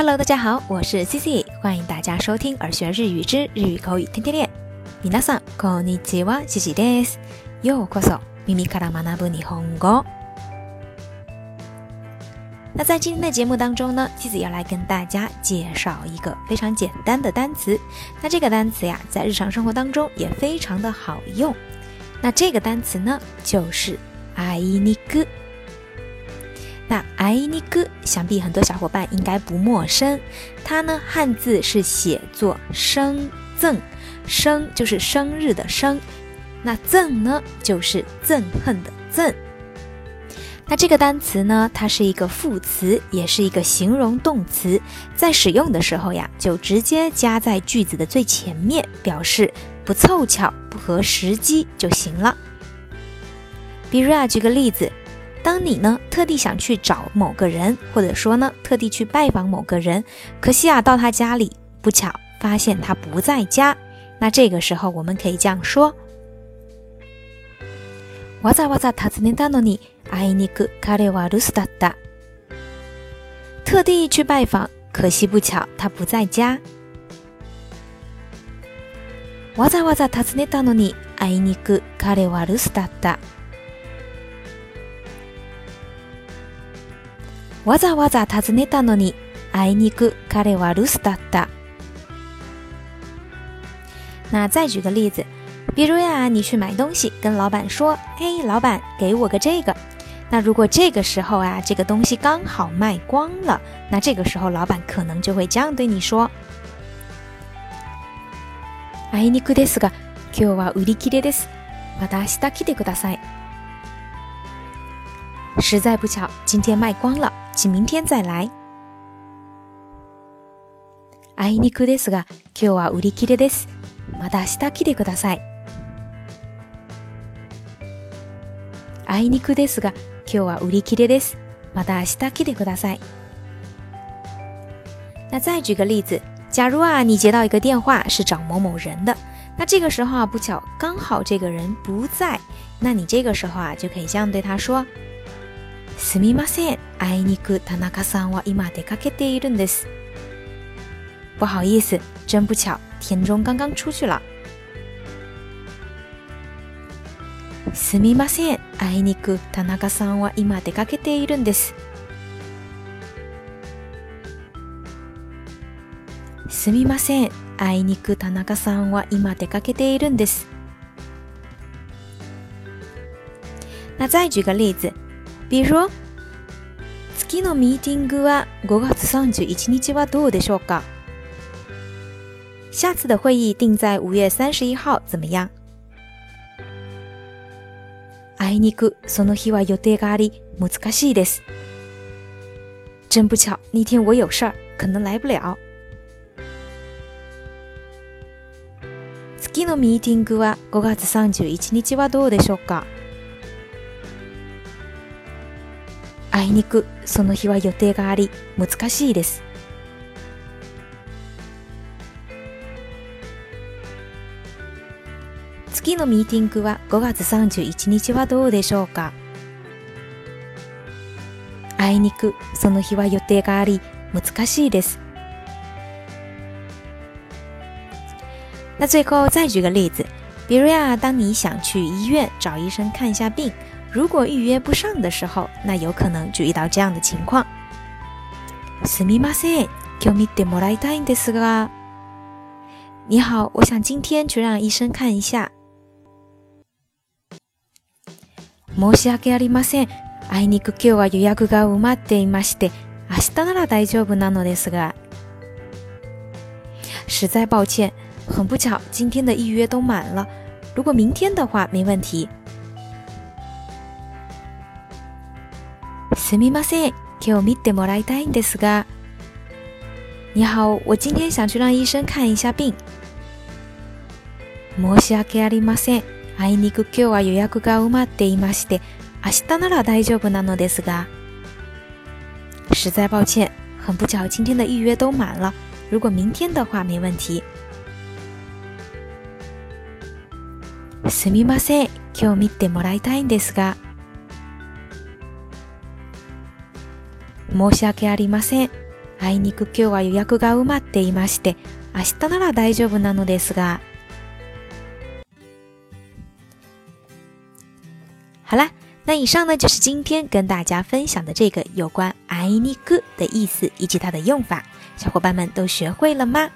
Hello，大家好，我是 Cici，欢迎大家收听耳学日语之日语口语天天练。皆さんこんにちは、Cici です。ようこそ耳から学ぶ日本語。那在今天的节目当中呢，Cici 要来跟大家介绍一个非常简单的单词。那这个单词呀，在日常生活当中也非常的好用。那这个单词呢，就是あいにく。 那爱尼哥，想必很多小伙伴应该不陌生。它呢，汉字是写作生赠，生就是生日的生，那赠呢，就是憎恨的憎。那这个单词呢，它是一个副词，也是一个形容动词，在使用的时候呀，就直接加在句子的最前面，表示不凑巧、不合时机就行了。比如啊，举个例子。当你呢特地想去找某个人，或者说呢特地去拜访某个人，可惜啊到他家里不巧发现他不在家，那这个时候我们可以这样说：わざわざ訪ねたのに会いにく彼は留守だった。特地去拜访，可惜不巧他不在家。わざわざ訪ねたのに会いにく彼は留守だった。 わざわざ訪ねたのにあいにく彼は留守だった。那再举个例子，比如呀，你去买东西，跟老板说：“嘿，老板，给我个这个。”那如果这个时候啊，这个东西刚好卖光了，那这个时候老板可能就会这样对你说：“あいにくですが、今日は売り切れです。また明日来てください。”实在不巧，今天卖光了。 请明天再来。あいにくですが、今日は売り切れです。また明日来てください。あいにくですが、今日は売り切れです。また明日来てください。那再举个例子，假如啊，你接到一个电话是找某某人的，那这个时候啊，不巧刚好这个人不在，那你这个时候啊，就可以这样对他说。すみません。あいにく田中さんは今出かけているんです。不好意思，真不巧，田中刚刚出去了。すみません。あいにく田中さんは今出かけているんです。すみません。あいにく田中さんは今出かけているんです。那再举个例子。比如，次のミーティングは5月31日はどうでしょうか？下次的会议定在五月三十一号，怎么样？あいにくその日は予定があり難しいです。真不巧，那天我有事儿，可能来不了。次のミーティングは5月31日はどうでしょうか？あいにくその日は予定があり難しいです。次のミーティングは5月31日はどうでしょうか？あいにくその日は予定があり難しいです。那最后再举个例子，比如呀，当你想去医院找医生看一下病。如果预约不上的时候，那有可能就遇到这样的情况。すみません、今日見てもらいたいんですが。你好，我想今天去让医生看一下。申し訳ありません。あいにく今日は予約が埋まっていまして、明日なら大丈夫なのですが。实在抱歉，很不巧，今天的预约都满了。如果明天的话，没问题。 すみません、今日見てもらいたいんですが。你好，我今天想去让医生看一下病。申し訳ありません。あいにく今日は予約が埋まっていまして、明日なら大丈夫なのですが。实在抱歉，很不巧，今天的预约都满了。如果明天的话，没问题。すみません、今日見てもらいたいんですが。 申し訳ありません。あいにく今日は予約が埋まっていまして、明日なら大丈夫なのですが。好啦，那以上呢就是今天跟大家分享的这个有关“あいにく”的意思以及它的用法，小伙伴们都学会了吗？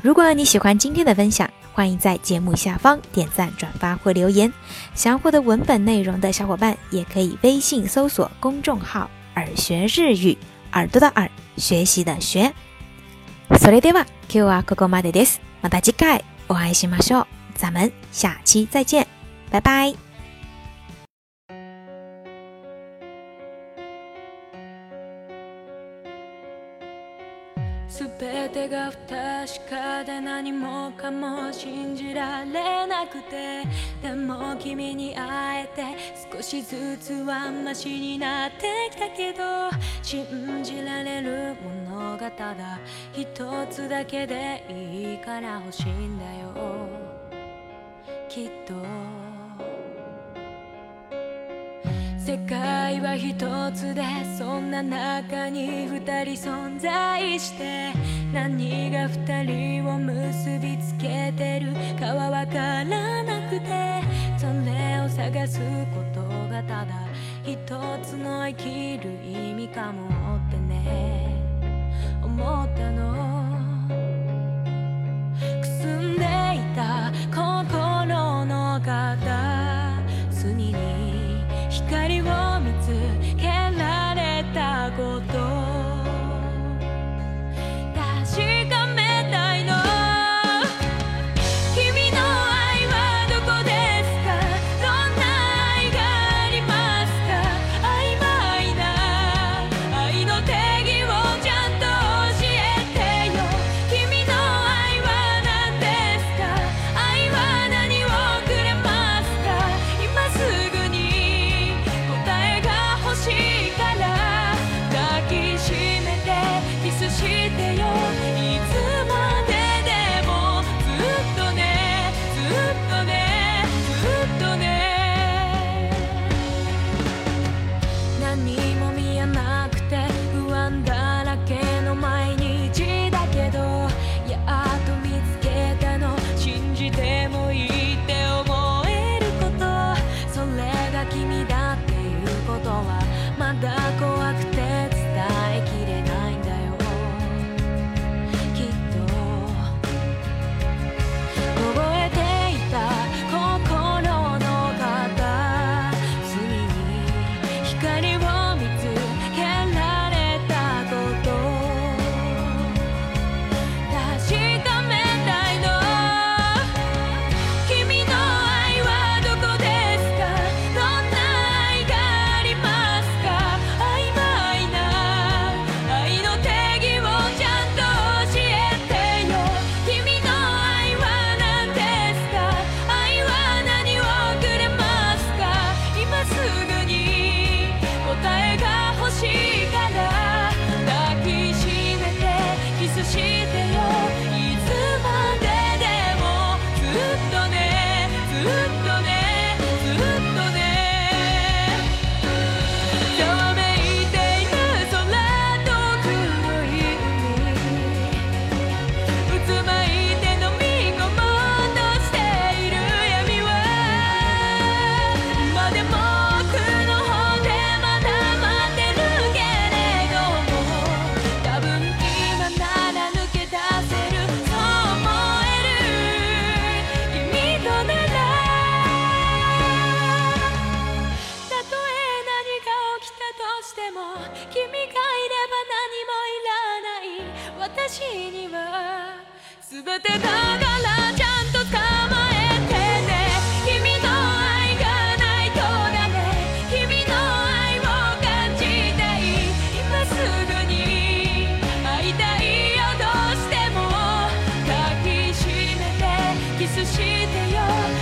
如果你喜欢今天的分享，欢迎在节目下方点赞、转发或留言。想要获得文本内容的小伙伴，也可以微信搜索公众号“耳学日语”，耳朵的耳，学习的学。それでは今日はここまでです。また次回お会いしましょう。咱们下期再见，拜拜。 全てが不確かで何もかも信じられなくて。でも君に会えて少しずつはマシになってきたけど。信じられるものがただ一つだけでいいから欲しいんだよ。きっと。世界は一つでそんな中に二人存在して何が二人を結びつけてるかはわからなくてそれを探すことがただ一つの生きる意味かもってね。思ったの。くすんでいた心の片には全てだからちゃんと構えてね。君の愛がないとダメ君の愛を感じたい今すぐに。会いたいよ。どうしても。抱きしめて。キスしてよ。